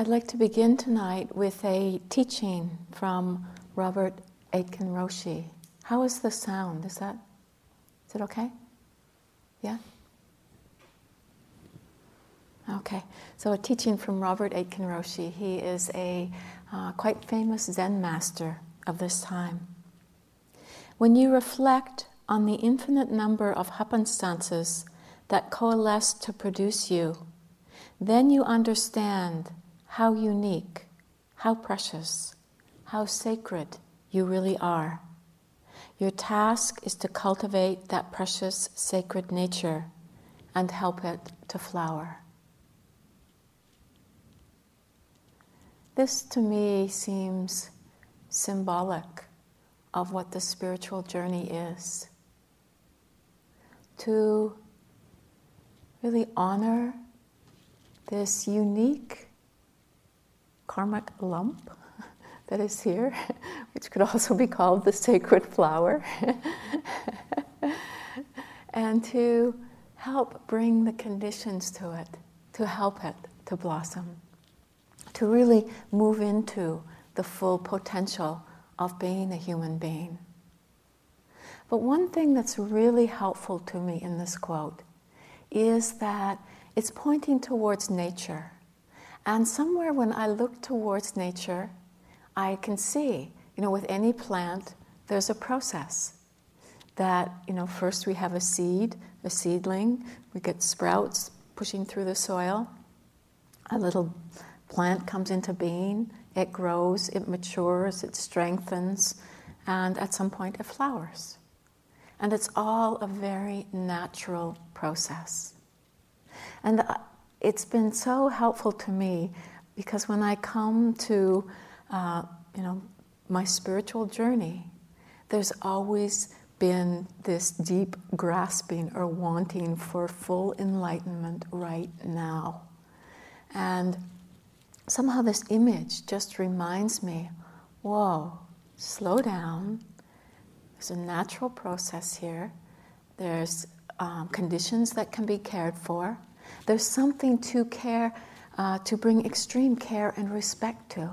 I'd like to begin tonight with a teaching from Robert Aitken Roshi. How is the sound? Is that is it okay? Yeah? Okay, so a teaching from Robert Aitken Roshi. He is a uh, quite famous Zen master of this time. When you reflect on the infinite number of happenstances that coalesce to produce you, then you understand how unique, how precious, how sacred you really are. Your task is to cultivate that precious, sacred nature and help it to flower. This to me seems symbolic of what the spiritual journey is. To really honor this unique karmic lump that is here, which could also be called the sacred flower, and to help bring the conditions to it, to help it to blossom, to really move into the full potential of being a human being. But one thing that's really helpful to me in this quote is that it's pointing towards nature and somewhere when I look towards nature, I can see, you know, with any plant, there's a process. That, you know, first we have a seed, a seedling, we get sprouts pushing through the soil, a little plant comes into being, it grows, it matures, it strengthens, and at some point it flowers. And it's all a very natural process. And it's been so helpful to me because when I come to, uh, you know, my spiritual journey, there's always been this deep grasping or wanting for full enlightenment right now. And somehow this image just reminds me whoa, slow down. There's a natural process here, there's um, conditions that can be cared for. There's something to care, uh, to bring extreme care and respect to.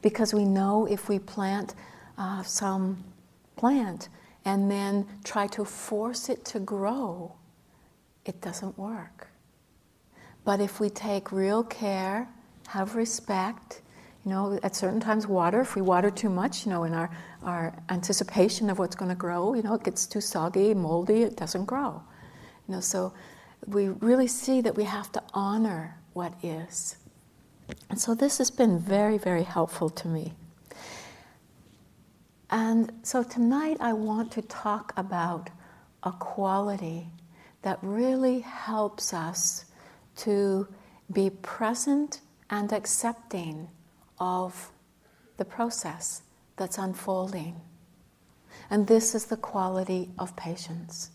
Because we know if we plant uh, some plant and then try to force it to grow, it doesn't work. But if we take real care, have respect, you know, at certain times water, if we water too much, you know, in our, our anticipation of what's going to grow, you know, it gets too soggy, moldy, it doesn't grow. You know, so we really see that we have to honor what is. And so this has been very, very helpful to me. And so tonight I want to talk about a quality that really helps us to be present and accepting of the process that's unfolding. And this is the quality of patience.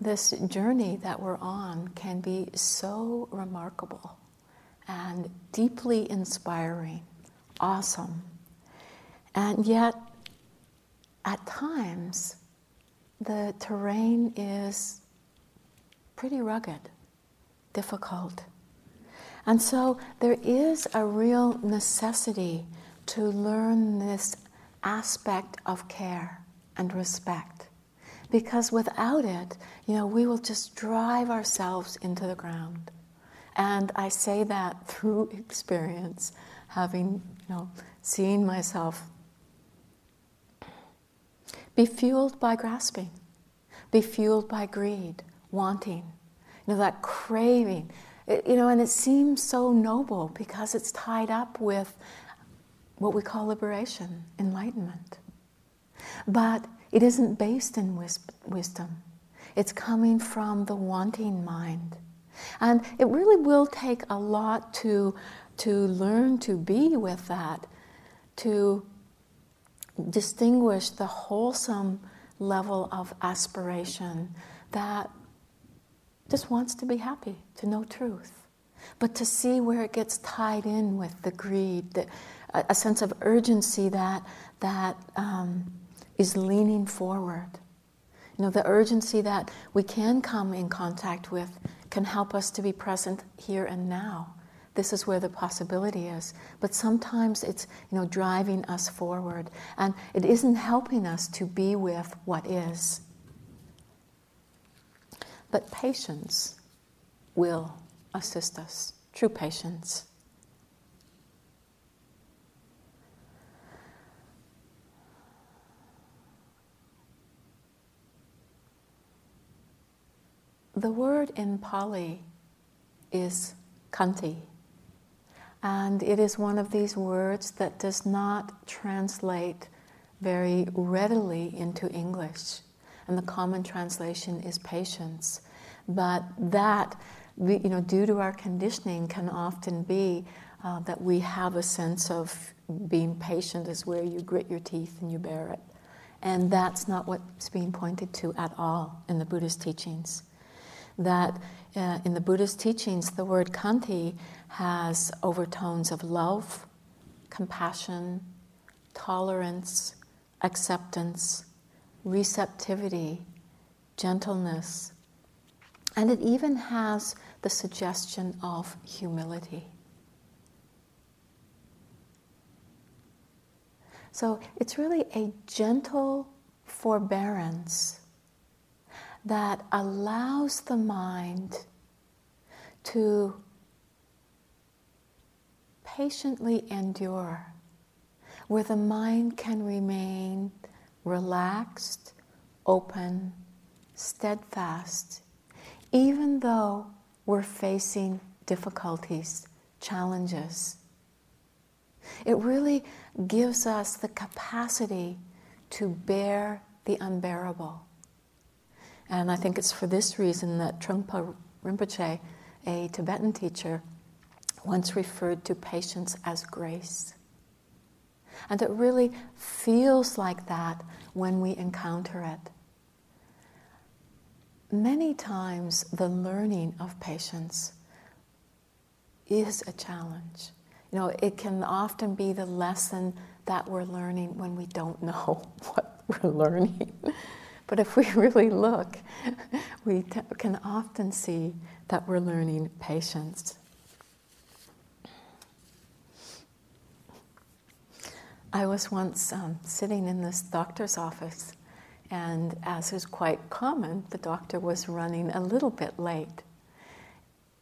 This journey that we're on can be so remarkable and deeply inspiring, awesome. And yet, at times, the terrain is pretty rugged, difficult. And so there is a real necessity to learn this aspect of care and respect. Because without it, you know, we will just drive ourselves into the ground. And I say that through experience, having, you know, seen myself be fueled by grasping, be fueled by greed, wanting, you know, that craving. It, you know, and it seems so noble because it's tied up with what we call liberation, enlightenment. But it isn't based in wis- wisdom, it's coming from the wanting mind. And it really will take a lot to, to learn to be with that, to distinguish the wholesome level of aspiration that just wants to be happy, to know truth. But to see where it gets tied in with the greed, the, a, a sense of urgency that, that um, is leaning forward. You know, the urgency that we can come in contact with can help us to be present here and now. This is where the possibility is. But sometimes it's, you know, driving us forward. And it isn't helping us to be with what is. But patience will assist us, true patience. The word in Pali is khanti, And it is one of these words that does not translate very readily into English. And the common translation is patience. But that, you know, due to our conditioning, can often be uh, that we have a sense of being patient is where you grit your teeth and you bear it. And that's not what's being pointed to at all in the Buddhist teachings. That uh, in the Buddhist teachings, the word khanti has overtones of love, compassion, tolerance, acceptance, receptivity, gentleness, and it even has the suggestion of humility. So it's really a gentle forbearance that allows the mind to patiently endure, where the mind can remain relaxed, open, steadfast, even though we're facing difficulties, challenges. It really gives us the capacity to bear the unbearable. And I think it's for this reason that Trungpa Rinpoche, a Tibetan teacher, once referred to patience as grace. And it really feels like that when we encounter it. Many times, the learning of patience is a challenge. You know, it can often be the lesson that we're learning when we don't know what we're learning. But if we really look, we t- can often see that we're learning patience. I was once um, sitting in this doctor's office, and as is quite common, the doctor was running a little bit late.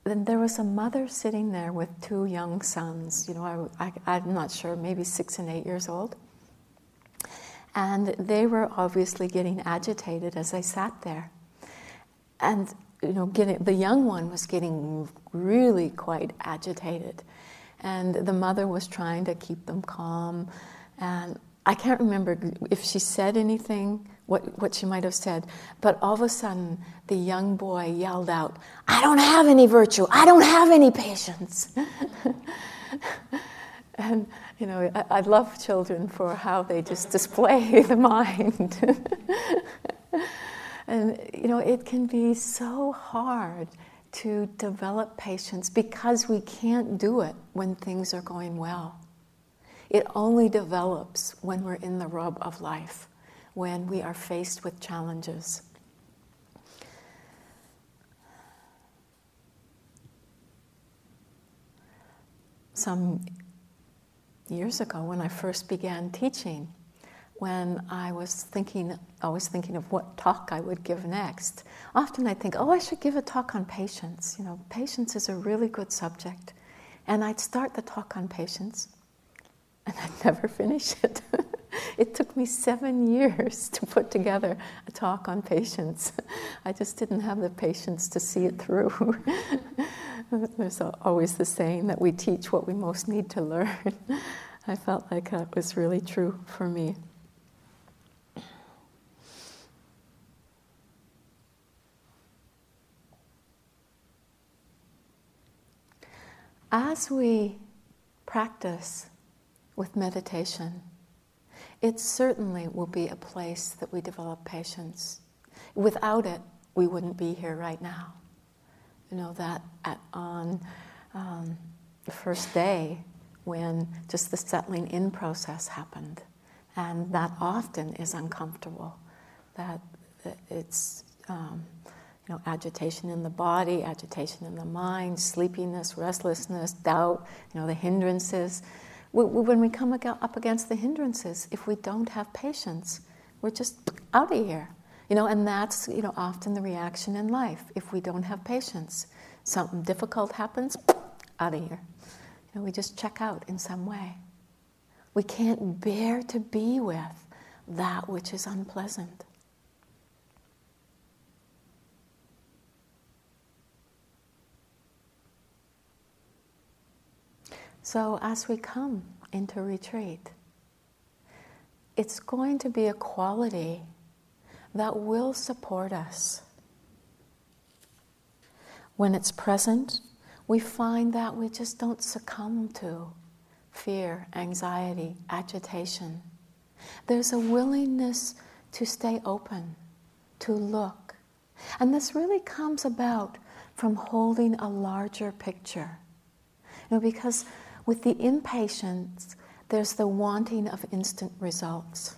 Then there was a mother sitting there with two young sons, you know, I, I, I'm not sure, maybe six and eight years old. And they were obviously getting agitated as I sat there. And, you know, getting, the young one was getting really quite agitated. And the mother was trying to keep them calm and I can't remember if she said anything, what, what she might have said, but all of a sudden the young boy yelled out, I don't have any virtue, I don't have any patience. and, you know, I, I, love children for how they just display the mind. and, you know, it can be so hard to develop patience because we can't do it when things are going well. It only develops when we're in the rub of life, when we are faced with challenges. Some years ago, when I first began teaching, when I was thinking, always thinking of what talk I would give next, often I think, oh, I should give a talk on patience. You know, patience is a really good subject. And I'd start the talk on patience, and I'd never finish it. it took me seven years to put together a talk on patience. I just didn't have the patience to see it through. There's always the saying that we teach what we most need to learn. I felt like that was really true for me. As we practice with meditation, it certainly will be a place that we develop patience. Without it, we wouldn't be here right now. You know, that at, on um, the first day when just the settling in process happened, and that often is uncomfortable, that it's, um, you know, agitation in the body, agitation in the mind, sleepiness, restlessness, doubt, you know, the hindrances. When we come up against the hindrances, if we don't have patience, we're just out of here. You know, and that's you know often the reaction in life. If we don't have patience, something difficult happens, out of here. You know, we just check out in some way. We can't bear to be with that which is unpleasant. So, as we come into retreat, it's going to be a quality that will support us. When it's present, we find that we just don't succumb to fear, anxiety, agitation. There's a willingness to stay open, to look. And this really comes about from holding a larger picture. You know, because with the impatience, there's the wanting of instant results.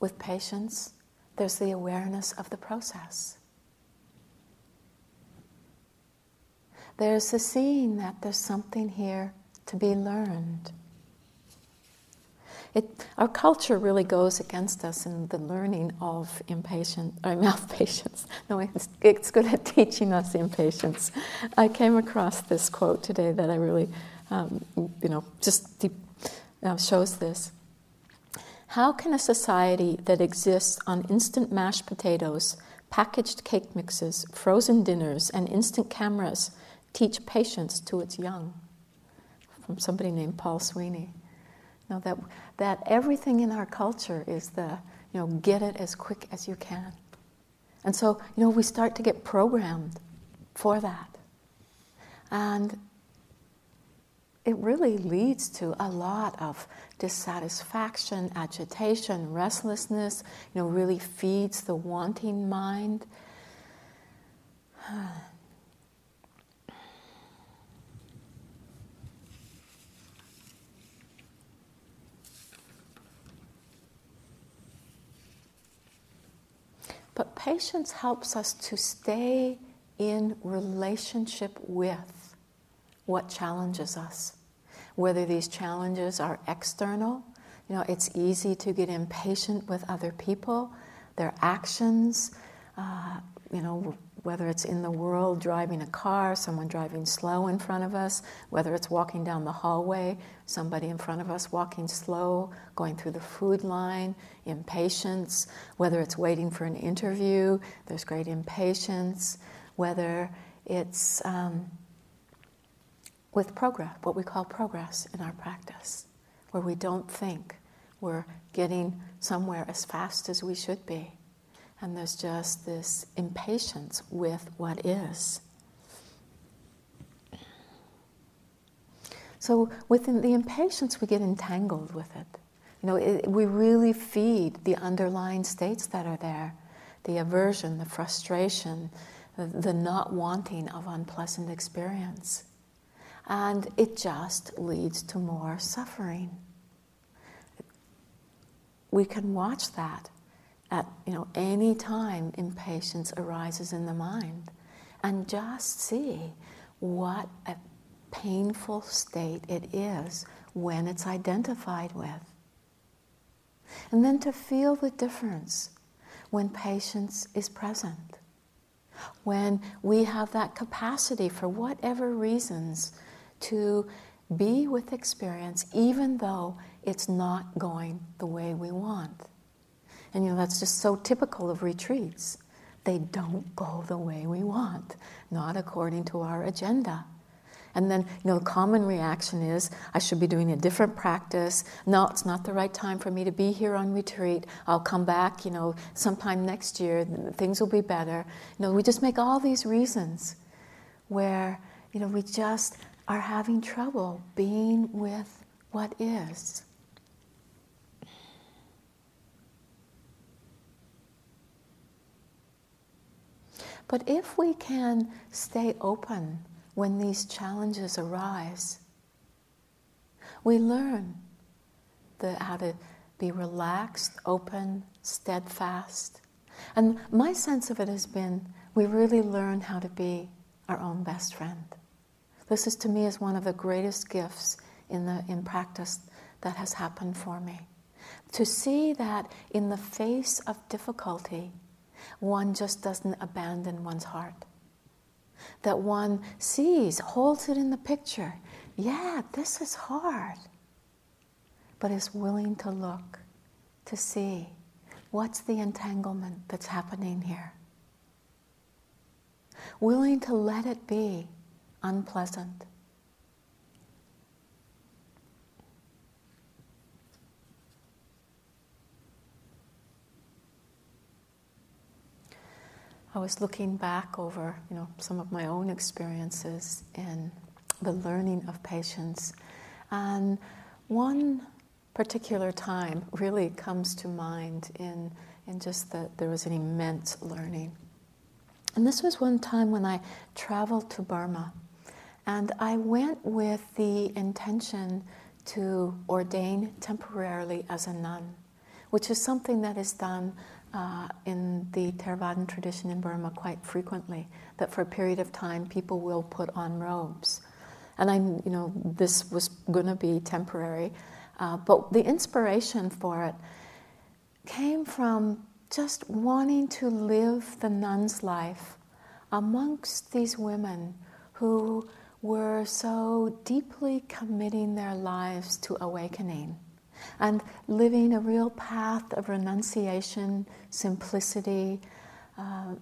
With patience, there's the awareness of the process. There's the seeing that there's something here to be learned. It, our culture really goes against us in the learning of impatience, or mouth patience. No, it's, it's good at teaching us impatience. I came across this quote today that I really, um, you know, just deep, uh, shows this. How can a society that exists on instant mashed potatoes, packaged cake mixes, frozen dinners, and instant cameras teach patience to its young? From somebody named Paul Sweeney. Now that, that everything in our culture is the, you know, get it as quick as you can. And so, you know, we start to get programmed for that. And it really leads to a lot of dissatisfaction, agitation, restlessness, you know, really feeds the wanting mind. But patience helps us to stay in relationship with what challenges us. Whether these challenges are external, you know, it's easy to get impatient with other people, their actions, uh, you know, whether it's in the world driving a car, someone driving slow in front of us, whether it's walking down the hallway, somebody in front of us walking slow, going through the food line, impatience, whether it's waiting for an interview, there's great impatience, whether it's um, with progress, what we call progress in our practice, where we don't think we're getting somewhere as fast as we should be and there's just this impatience with what is. So, within the impatience, we get entangled with it. You know, it, we really feed the underlying states that are there the aversion, the frustration, the, the not wanting of unpleasant experience. And it just leads to more suffering. We can watch that at you know any time impatience arises in the mind and just see what a painful state it is when it's identified with and then to feel the difference when patience is present when we have that capacity for whatever reasons to be with experience even though it's not going the way we want and you know, that's just so typical of retreats. They don't go the way we want, not according to our agenda. And then, you know, the common reaction is, I should be doing a different practice. No, it's not the right time for me to be here on retreat. I'll come back, you know, sometime next year. Things will be better. You know, we just make all these reasons where, you know, we just are having trouble being with what is. But if we can stay open when these challenges arise, we learn the, how to be relaxed, open, steadfast. And my sense of it has been we really learn how to be our own best friend. This is to me is one of the greatest gifts in the in practice that has happened for me. To see that in the face of difficulty, one just doesn't abandon one's heart. That one sees, holds it in the picture. Yeah, this is hard. But is willing to look, to see what's the entanglement that's happening here. Willing to let it be unpleasant. I was looking back over, you know, some of my own experiences in the learning of patience, and one particular time really comes to mind in in just that there was an immense learning. And this was one time when I traveled to Burma, and I went with the intention to ordain temporarily as a nun, which is something that is done uh, in the Theravadan tradition in Burma quite frequently, that for a period of time people will put on robes. And I, you know, this was going to be temporary, uh, but the inspiration for it came from just wanting to live the nun's life amongst these women who were so deeply committing their lives to awakening and living a real path of renunciation, simplicity, uh,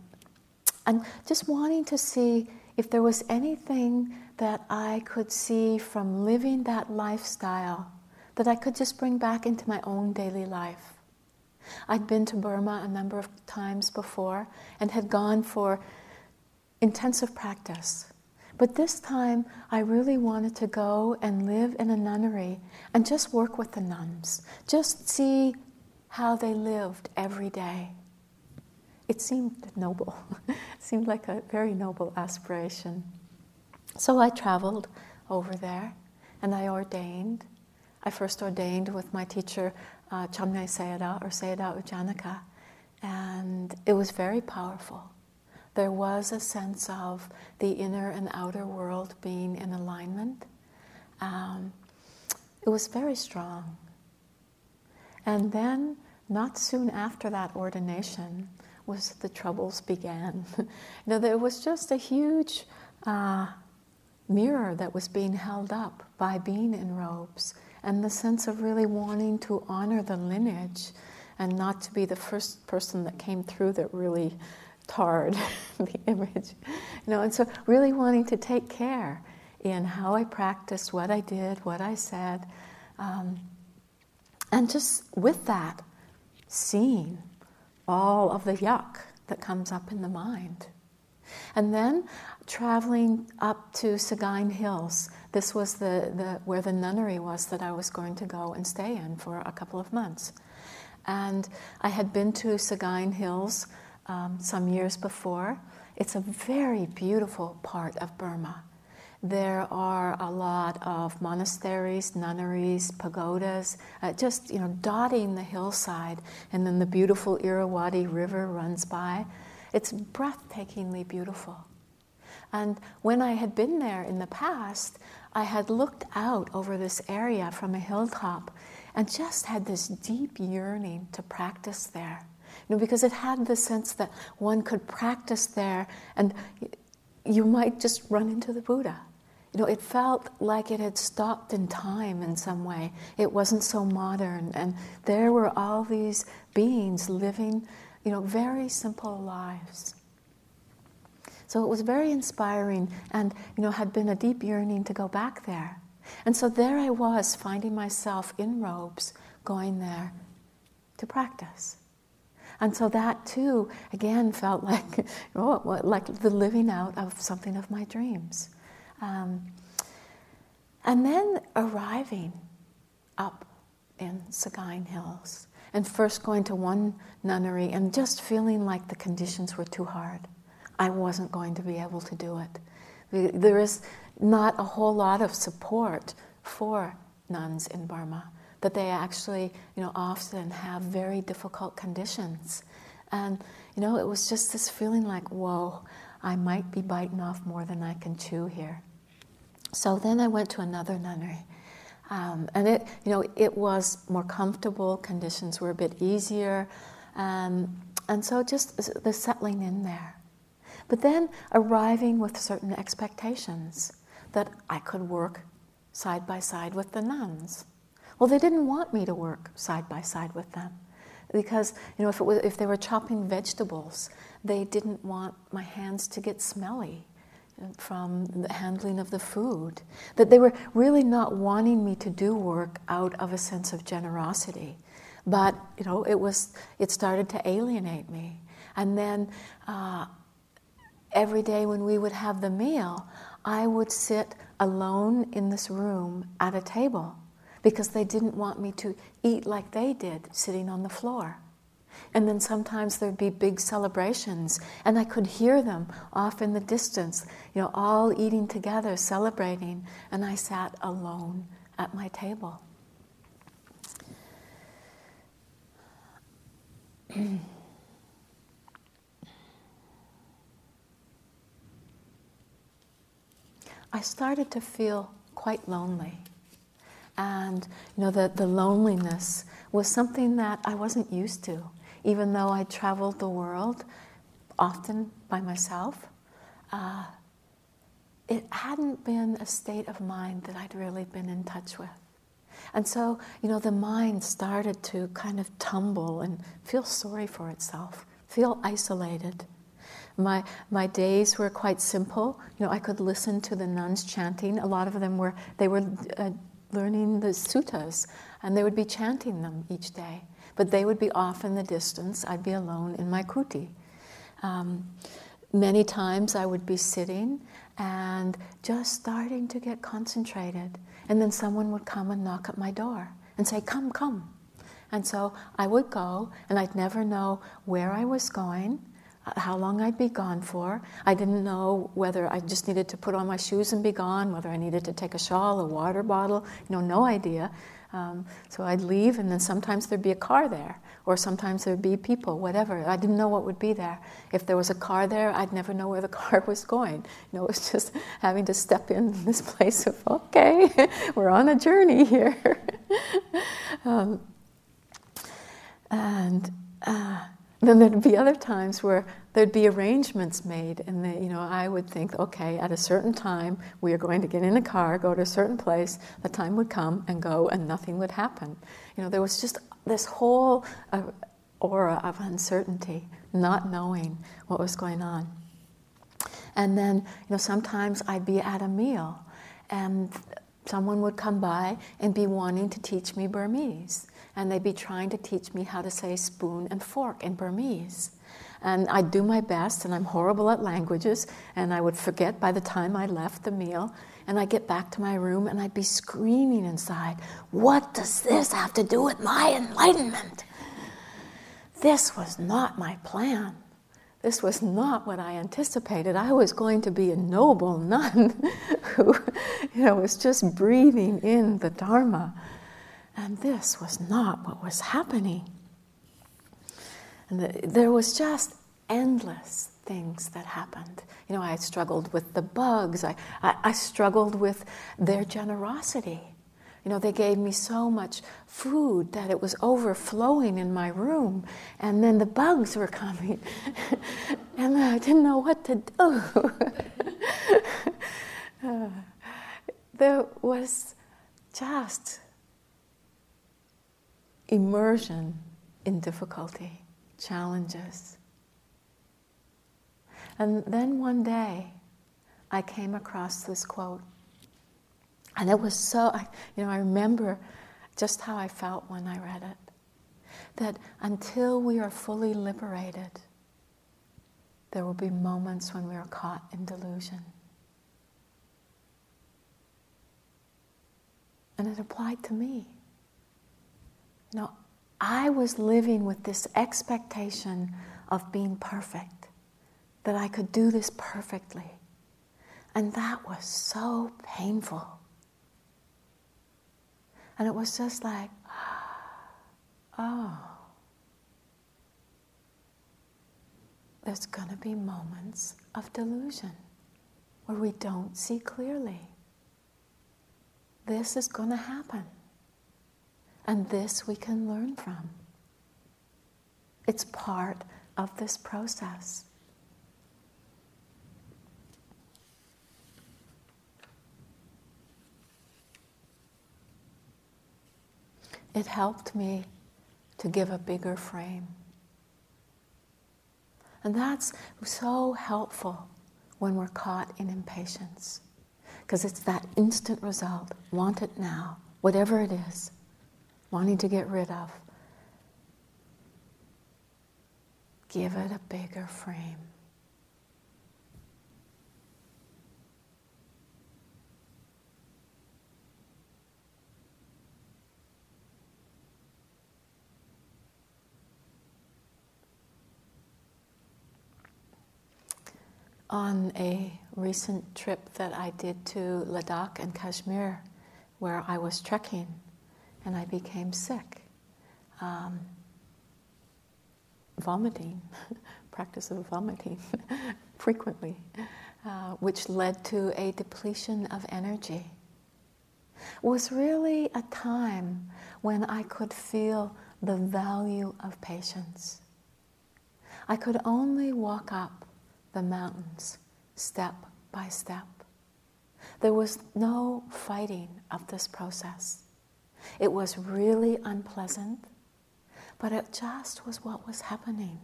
and just wanting to see if there was anything that I could see from living that lifestyle that I could just bring back into my own daily life. I'd been to Burma a number of times before and had gone for intensive practice. But this time, I really wanted to go and live in a nunnery and just work with the nuns, just see how they lived every day. It seemed noble, it seemed like a very noble aspiration. So I traveled over there and I ordained. I first ordained with my teacher, uh, Chanmyay Sayadaw or Sayadaw U Janaka, and it was very powerful there was a sense of the inner and outer world being in alignment. Um, it was very strong. And then, not soon after that ordination, was the troubles began. you know, there was just a huge uh, mirror that was being held up by being in robes, and the sense of really wanting to honor the lineage and not to be the first person that came through that really tarred the image you know and so really wanting to take care in how i practiced what i did what i said um, and just with that seeing all of the yuck that comes up in the mind and then traveling up to Sagaing Hills. This was the, the, where the nunnery was that I was going to go and stay in for a couple of months. And I had been to Sagaing Hills um, some years before. It's a very beautiful part of Burma. There are a lot of monasteries, nunneries, pagodas, uh, just you know dotting the hillside, and then the beautiful Irrawaddy River runs by. It's breathtakingly beautiful. And when I had been there in the past, I had looked out over this area from a hilltop and just had this deep yearning to practice there. You know, because it had the sense that one could practice there and you might just run into the Buddha. You know, it felt like it had stopped in time in some way. It wasn't so modern, and there were all these beings living, you know, very simple lives. So it was very inspiring, and you know, had been a deep yearning to go back there. And so there I was, finding myself in robes, going there to practice. And so that too, again, felt like, oh, like the living out of something of my dreams. Um, and then arriving up in Sagaing Hills, and first going to one nunnery and just feeling like the conditions were too hard. I wasn't going to be able to do it. There is not a whole lot of support for nuns in Burma that they actually, you know, often have very difficult conditions. And, you know, it was just this feeling like, whoa, I might be biting off more than I can chew here. So then I went to another nunnery. Um, and it, you know, it was more comfortable, conditions were a bit easier. Um, and so just the settling in there. But then arriving with certain expectations that I could work side by side with the nuns. Well, they didn't want me to work side by side with them because you know if, was, if they were chopping vegetables, they didn't want my hands to get smelly from the handling of the food. That they were really not wanting me to do work out of a sense of generosity, but you know it was it started to alienate me. And then uh, every day when we would have the meal, I would sit alone in this room at a table because they didn't want me to eat like they did, sitting on the floor. And then sometimes there'd be big celebrations, and I could hear them off in the distance, you know, all eating together, celebrating, and I sat alone at my table. I started to feel quite lonely. And you know, the, the loneliness was something that I wasn't used to, even though I traveled the world often by myself. Uh, it hadn't been a state of mind that I'd really been in touch with. And so, you know, the mind started to kind of tumble and feel sorry for itself, feel isolated. My, my days were quite simple. You know, I could listen to the nuns chanting. A lot of them were, they were uh, learning the suttas, and they would be chanting them each day. But they would be off in the distance. I'd be alone in my kuti. Um, many times I would be sitting and just starting to get concentrated. And then someone would come and knock at my door and say, Come, come. And so I would go, and I'd never know where I was going how long I'd be gone for. I didn't know whether I just needed to put on my shoes and be gone, whether I needed to take a shawl, a water bottle, you know, no idea. Um, so I'd leave, and then sometimes there'd be a car there, or sometimes there'd be people, whatever. I didn't know what would be there. If there was a car there, I'd never know where the car was going. You know, it was just having to step in this place of, okay, we're on a journey here. um, and uh, then there'd be other times where there'd be arrangements made, and you know, I would think, okay, at a certain time we are going to get in a car, go to a certain place. The time would come and go, and nothing would happen. You know, there was just this whole uh, aura of uncertainty, not knowing what was going on. And then, you know, sometimes I'd be at a meal, and someone would come by and be wanting to teach me Burmese and they'd be trying to teach me how to say spoon and fork in Burmese. And I'd do my best, and I'm horrible at languages, and I would forget by the time I left the meal. And I'd get back to my room, and I'd be screaming inside, What does this have to do with my enlightenment? This was not my plan. This was not what I anticipated. I was going to be a noble nun who, you know, was just breathing in the Dharma. And this was not what was happening. And the, there was just endless things that happened. You know, I struggled with the bugs, I, I, I struggled with their generosity. You know, they gave me so much food that it was overflowing in my room, and then the bugs were coming, and I didn't know what to do. uh, there was just immersion in difficulty, challenges. And then one day, I came across this quote. And it was so, you know, I remember just how I felt when I read it. That until we are fully liberated, there will be moments when we are caught in delusion. And it applied to me. Know, I was living with this expectation of being perfect, that I could do this perfectly. And that was so painful. And it was just like, oh, there's going to be moments of delusion where we don't see clearly. This is going to happen. And this we can learn from. It's part of this process. It helped me to give a bigger frame. And that's so helpful when we're caught in impatience. Because it's that instant result, want it now, whatever it is, wanting to get rid of. Give it a bigger frame. on a recent trip that I did to Ladakh and Kashmir, where I was trekking and I became sick. Um, vomiting, practice of vomiting frequently, uh, which led to a depletion of energy. Was really a time when I could feel the value of patience. I could only walk up the mountains step by step. There was no fighting of this process. It was really unpleasant, but it just was what was happening.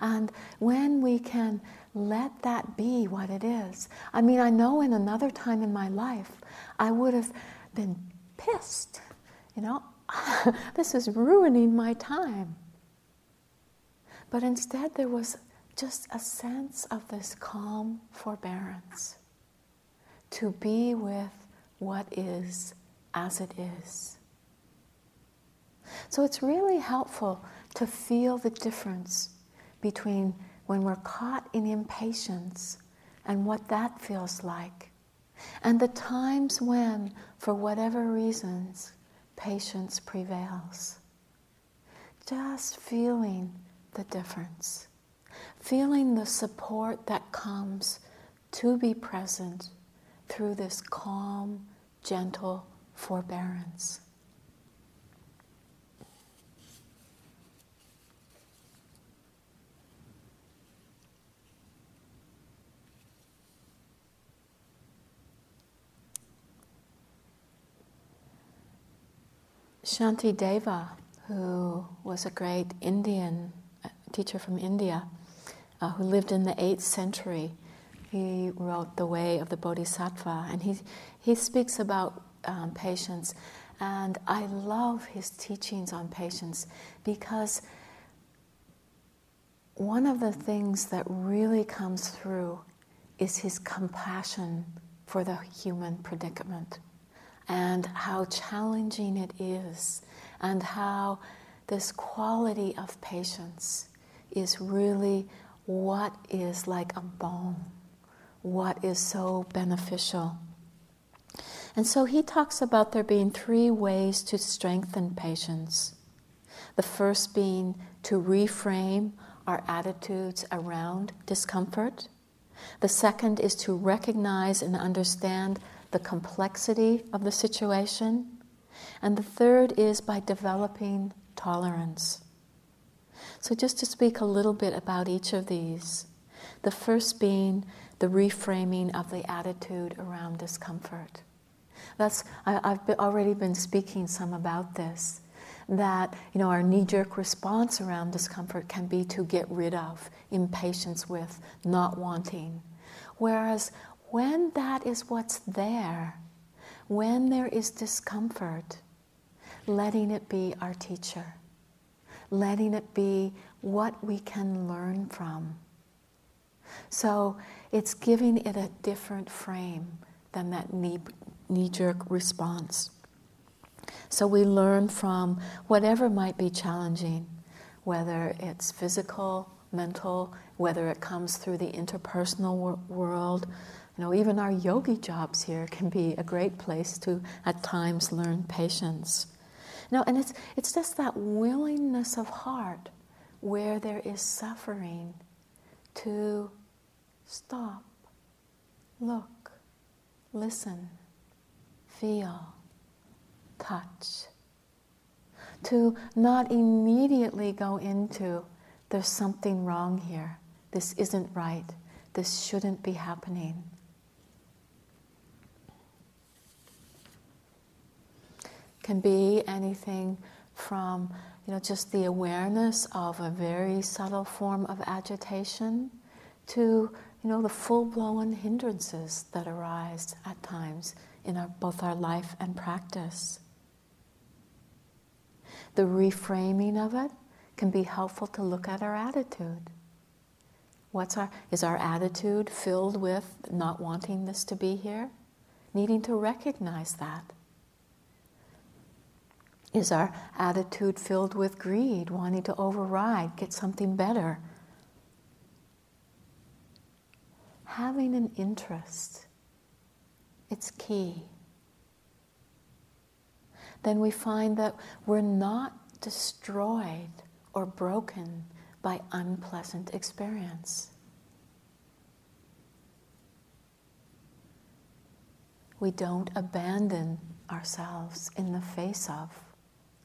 And when we can let that be what it is, I mean, I know in another time in my life, I would have been pissed. You know, this is ruining my time. But instead, there was just a sense of this calm forbearance to be with what is as it is. So it's really helpful to feel the difference between when we're caught in impatience and what that feels like, and the times when, for whatever reasons, patience prevails. Just feeling the difference feeling the support that comes to be present through this calm, gentle forbearance. Shanti Deva, who was a great Indian teacher from India, uh, who lived in the 8th century. He wrote The Way of the Bodhisattva, and he, he speaks about um, patience. And I love his teachings on patience because one of the things that really comes through is his compassion for the human predicament and how challenging it is, and how this quality of patience is really what is like a balm, what is so beneficial. And so he talks about there being three ways to strengthen patience. The first being to reframe our attitudes around discomfort. The second is to recognize and understand the complexity of the situation. And the third is by developing tolerance. So, just to speak a little bit about each of these. The first being the reframing of the attitude around discomfort. That's, I, have already been speaking some about this. That you know, our knee-jerk response around discomfort can be to get rid of, impatience with, not wanting. Whereas when that is what's there, when there is discomfort, letting it be our teacher letting it be what we can learn from. So it's giving it a different frame than that knee, knee jerk response. So we learn from whatever might be challenging, whether it's physical, mental, whether it comes through the interpersonal wor- world. You know, even our yogi jobs here can be a great place to at times learn patience. No, and it's, it's just that willingness of heart where there is suffering to stop, look, listen, feel, touch. To not immediately go into, there's something wrong here, this isn't right, this shouldn't be happening. Can be anything from you know, just the awareness of a very subtle form of agitation to you know, the full-blown hindrances that arise at times in our, both our life and practice. The reframing of it can be helpful to look at our attitude. What's our, is our attitude filled with not wanting this to be here? Needing to recognize that. Is our attitude filled with greed, wanting to override, get something better? Having an interest, it's key. Then we find that we're not destroyed or broken by unpleasant experience. We don't abandon ourselves in the face of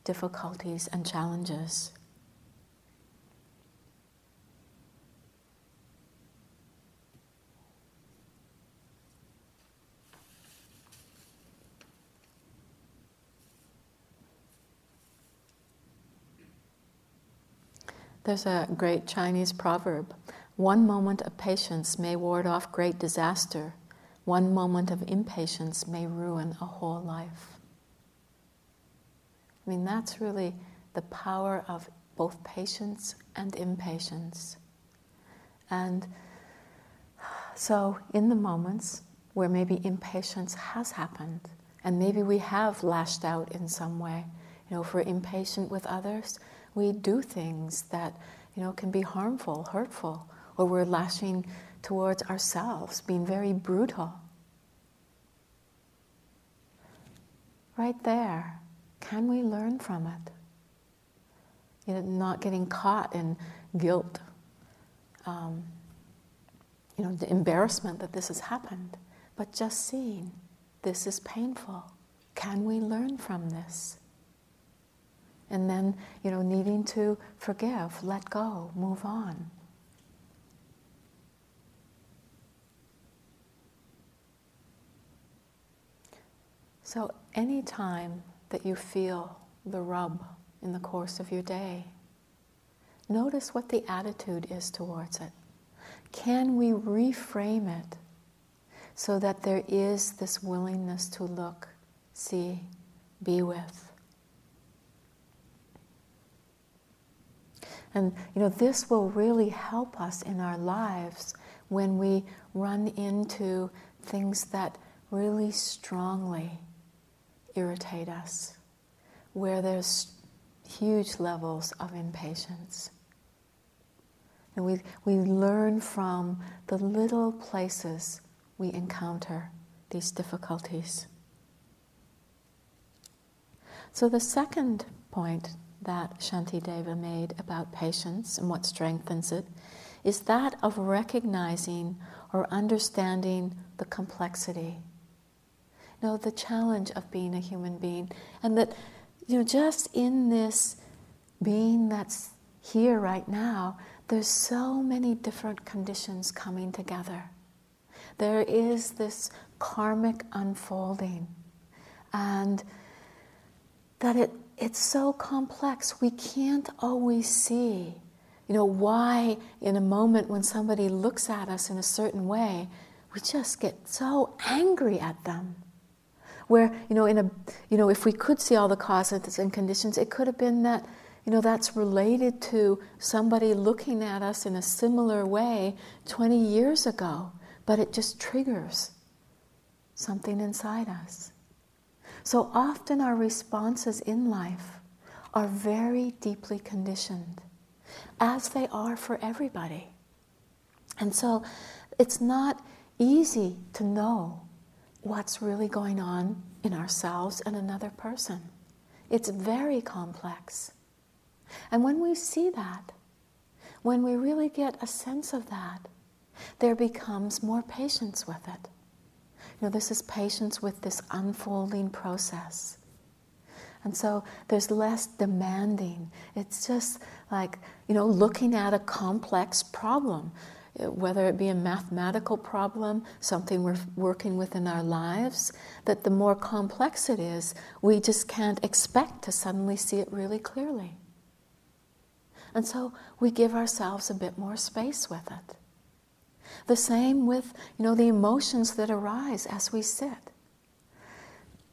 difficulties and challenges. There's a great Chinese proverb one moment of patience may ward off great disaster, one moment of impatience may ruin a whole life. I mean, that's really the power of both patience and impatience. And so, in the moments where maybe impatience has happened, and maybe we have lashed out in some way, you know, if we're impatient with others, we do things that, you know, can be harmful, hurtful, or we're lashing towards ourselves, being very brutal. Right there, can we learn from it? You know, not getting caught in guilt, um, you know, the embarrassment that this has happened, but just seeing this is painful. Can we learn from this? And then, you know, needing to forgive, let go, move on. So, any time that you feel the rub in the course of your day. Notice what the attitude is towards it. Can we reframe it so that there is this willingness to look, see, be with? And you know, this will really help us in our lives when we run into things that really strongly irritate us, where there's huge levels of impatience. And we, we learn from the little places we encounter these difficulties. So, the second point that Shantideva made about patience and what strengthens it is that of recognizing or understanding the complexity You know the challenge of being a human being, and that you know just in this being that's here right now, there's so many different conditions coming together. There is this karmic unfolding, and that it, it's so complex. We can't always see, you know, why in a moment when somebody looks at us in a certain way, we just get so angry at them where you know in a you know if we could see all the causes and conditions it could have been that you know that's related to somebody looking at us in a similar way 20 years ago but it just triggers something inside us so often our responses in life are very deeply conditioned as they are for everybody and so it's not easy to know what's really going on in ourselves and another person. It's very complex. And when we see that, when we really get a sense of that, there becomes more patience with it. You know, this is patience with this unfolding process. And so there's less demanding. It's just like, you know, looking at a complex problem, whether it be a mathematical problem, something we're working with in our lives, that the more complex it is, we just can't expect to suddenly see it really clearly. And so we give ourselves a bit more space with it. The same with, you know, the emotions that arise as we sit.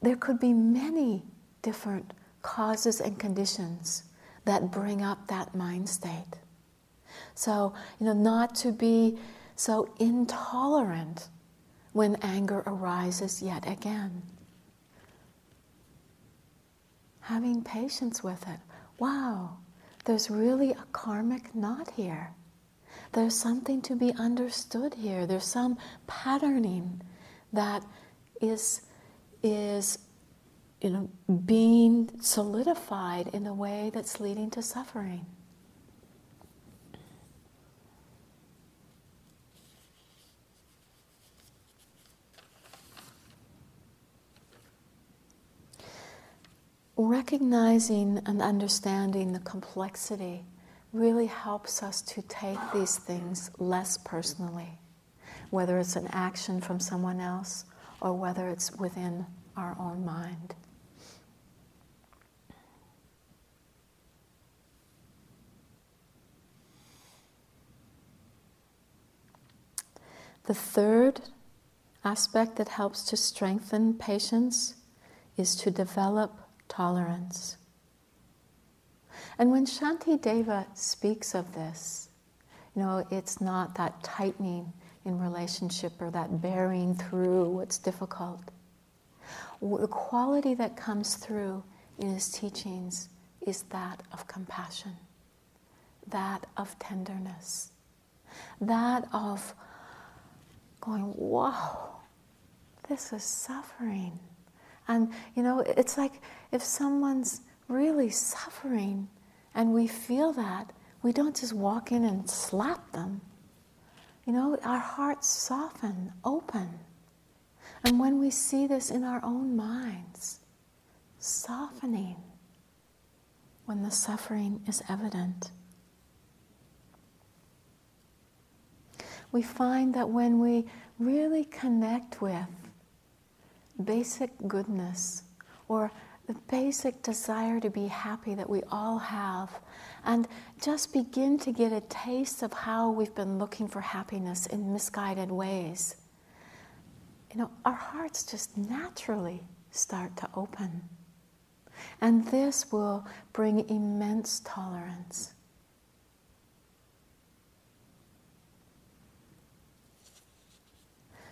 There could be many different causes and conditions that bring up that mind state. So, you know, not to be so intolerant when anger arises yet again. Having patience with it. Wow, there's really a karmic knot here. There's something to be understood here. There's some patterning that is, is you know, being solidified in a way that's leading to suffering. Recognizing and understanding the complexity really helps us to take these things less personally, whether it's an action from someone else or whether it's within our own mind. The third aspect that helps to strengthen patience is to develop tolerance. And when Shantideva speaks of this, you know, it's not that tightening in relationship or that bearing through what's difficult. The quality that comes through in his teachings is that of compassion, that of tenderness, that of going, whoa, this is suffering. And, you know, it's like if someone's really suffering and we feel that, we don't just walk in and slap them. You know, our hearts soften, open. And when we see this in our own minds, softening when the suffering is evident. we find that when we really connect with basic goodness or the basic desire to be happy that we all have, and just begin to get a taste of how we've been looking for happiness in misguided ways, you know, our hearts just naturally start to open. And this will bring immense tolerance.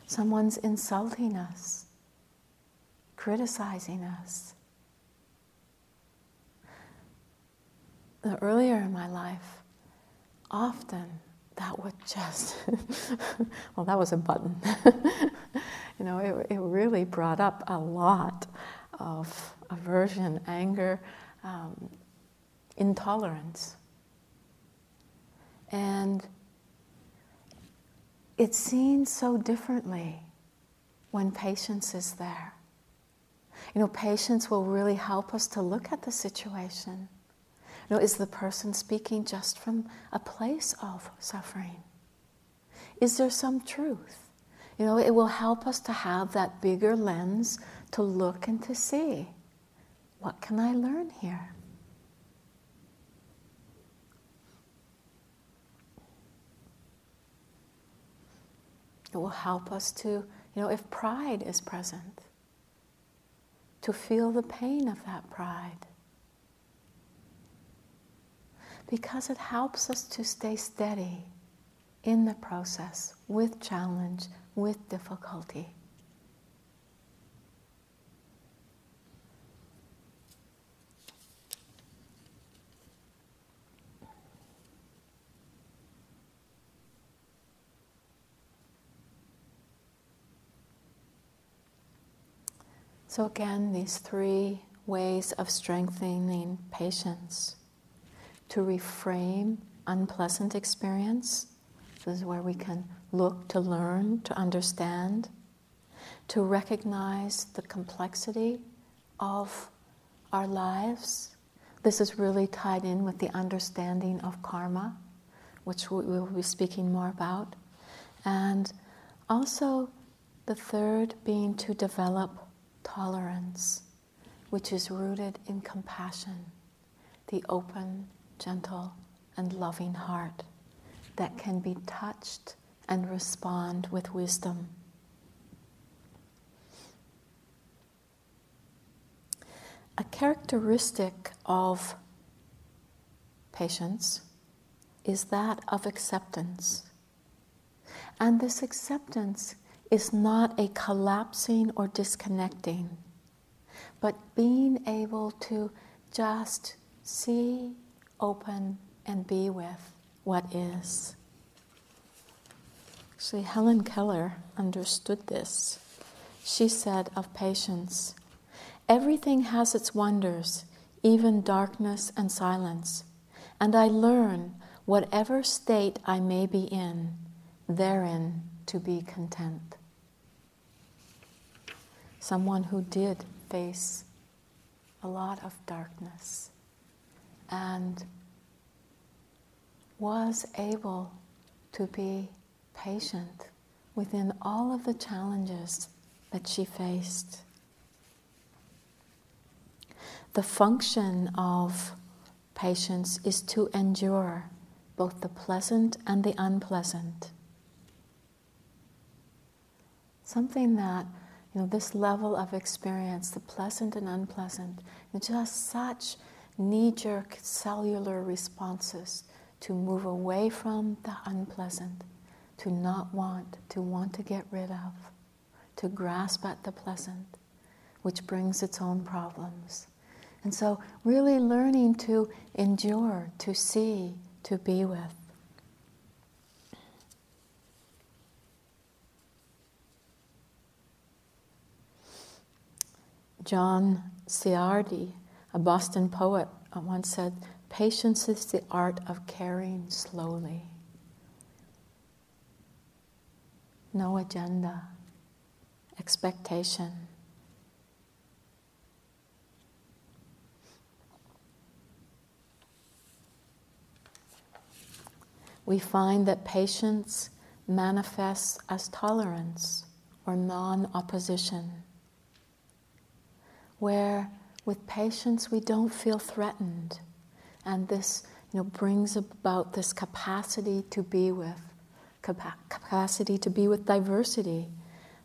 Someone's insulting us, criticizing us. Earlier in my life, often that would just, well, that was a button. you know, it, it really brought up a lot of aversion, anger, um, intolerance. And it's seen so differently when patience is there. You know, patience will really help us to look at the situation. You know, is the person speaking just from a place of suffering? Is there some truth? You know, it will help us to have that bigger lens to look and to see what can I learn here? It will help us to, you know, if pride is present, to feel the pain of that pride. Because it helps us to stay steady in the process with challenge, with difficulty. So, again, these three ways of strengthening patience to reframe unpleasant experience. This is where we can look to learn, to understand, to recognize the complexity of our lives. This is really tied in with the understanding of karma, which we will be speaking more about. And also, the third being to develop tolerance, which is rooted in compassion, the open, gentle, and loving heart that can be touched and respond with wisdom. A characteristic of patience is that of acceptance. And this acceptance is not a collapsing or disconnecting, but being able to just see, open, and be with what is. Actually, Helen Keller understood this. She said of patience, Everything has its wonders, even darkness and silence, and I learn, whatever state I may be in, therein to be content. Someone who did face a lot of darkness and was able to be patient within all of the challenges that she faced. The function of patience is to endure both the pleasant and the unpleasant. Something that, you know, this level of experience, the pleasant and unpleasant, just such knee jerk cellular responses to move away from the unpleasant, to not want, to want to get rid of, to grasp at the pleasant, which brings its own problems. And so, really learning to endure, to see, to be with. John Ciardi, a Boston poet, once said, Patience is the art of caring slowly. No agenda, expectation. We find that patience manifests as tolerance or non opposition, where with patience we don't feel threatened and this you know, brings about this capacity to be with, capa- capacity to be with diversity,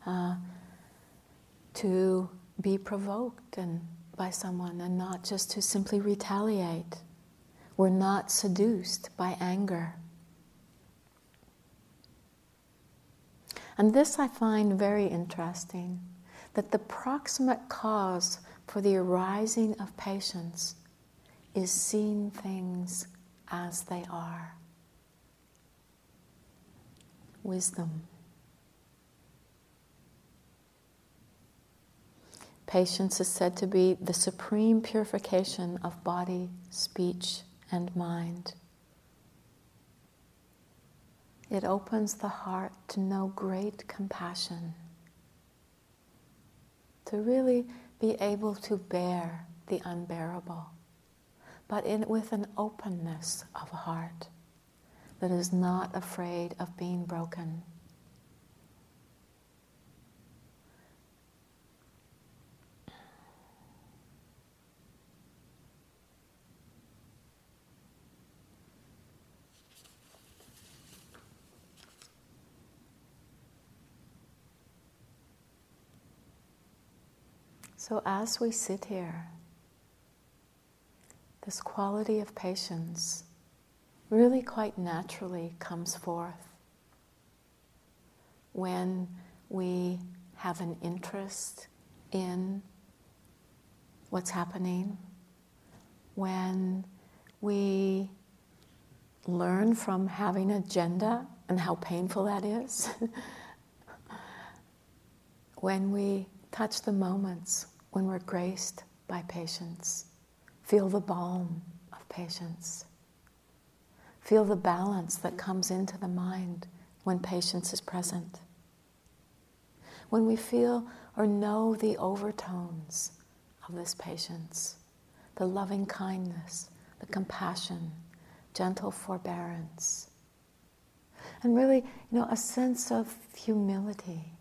uh, to be provoked and by someone and not just to simply retaliate. We're not seduced by anger. And this I find very interesting that the proximate cause for the arising of patience is seeing things as they are. Wisdom. Patience is said to be the supreme purification of body, speech, and mind. It opens the heart to know great compassion, to really be able to bear the unbearable but in, with an openness of heart that is not afraid of being broken. So, as we sit here, this quality of patience really quite naturally comes forth when we have an interest in what's happening, when we learn from having agenda and how painful that is, when we touch the moments when we're graced by patience. Feel the balm of patience. Feel the balance that comes into the mind when patience is present. When we feel or know the overtones of this patience, the loving kindness, the compassion, gentle forbearance, and really, you know, a sense of humility,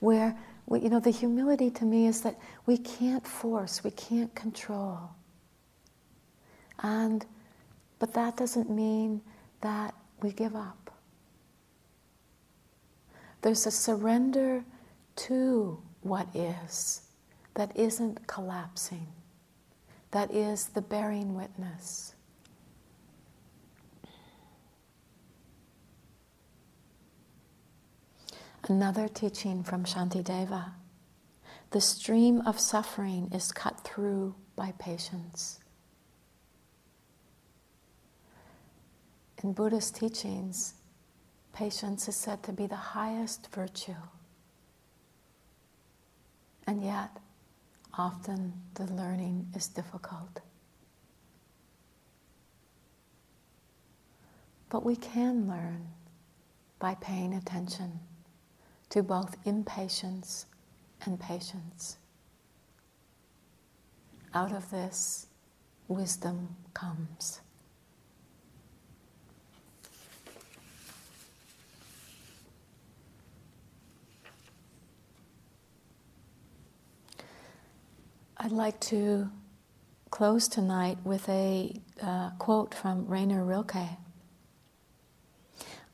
where you know, the humility to me is that we can't force, we can't control. And, but that doesn't mean that we give up. There's a surrender to what is that isn't collapsing, that is the bearing witness. Another teaching from Shantideva the stream of suffering is cut through by patience. In Buddhist teachings, patience is said to be the highest virtue. And yet, often the learning is difficult. But we can learn by paying attention to both impatience and patience. Out of this, wisdom comes. I'd like to close tonight with a uh, quote from Rainer Rilke.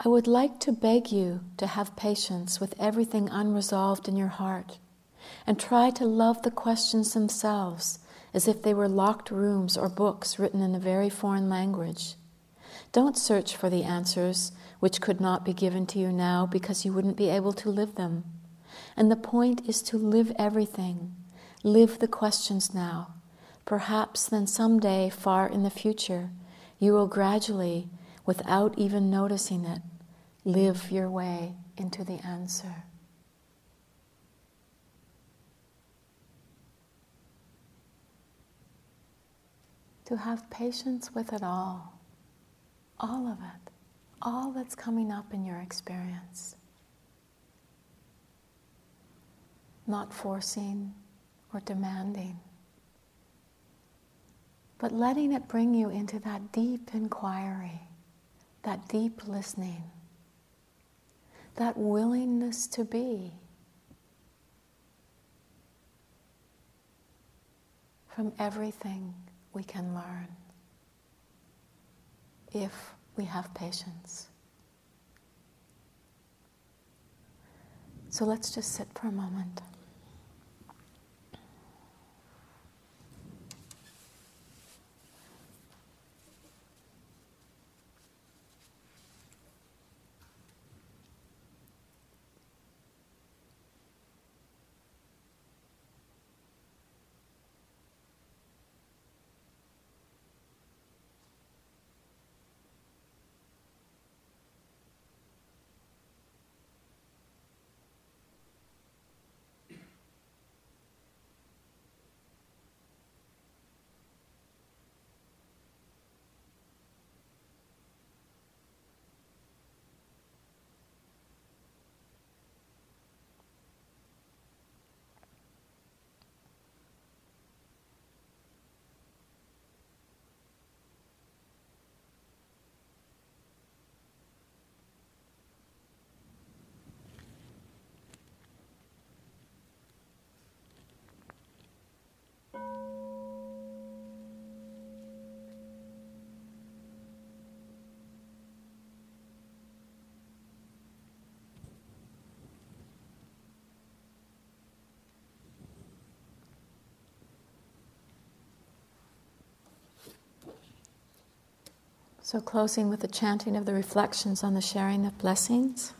I would like to beg you to have patience with everything unresolved in your heart and try to love the questions themselves as if they were locked rooms or books written in a very foreign language. Don't search for the answers which could not be given to you now because you wouldn't be able to live them. And the point is to live everything, live the questions now. Perhaps then someday, far in the future, you will gradually without even noticing it, live your way into the answer. To have patience with it all, all of it, all that's coming up in your experience. Not forcing or demanding, but letting it bring you into that deep inquiry that deep listening, that willingness to be. From everything we can learn if we have patience. So let's just sit for a moment. So, closing with the chanting of the reflections on the sharing of blessings.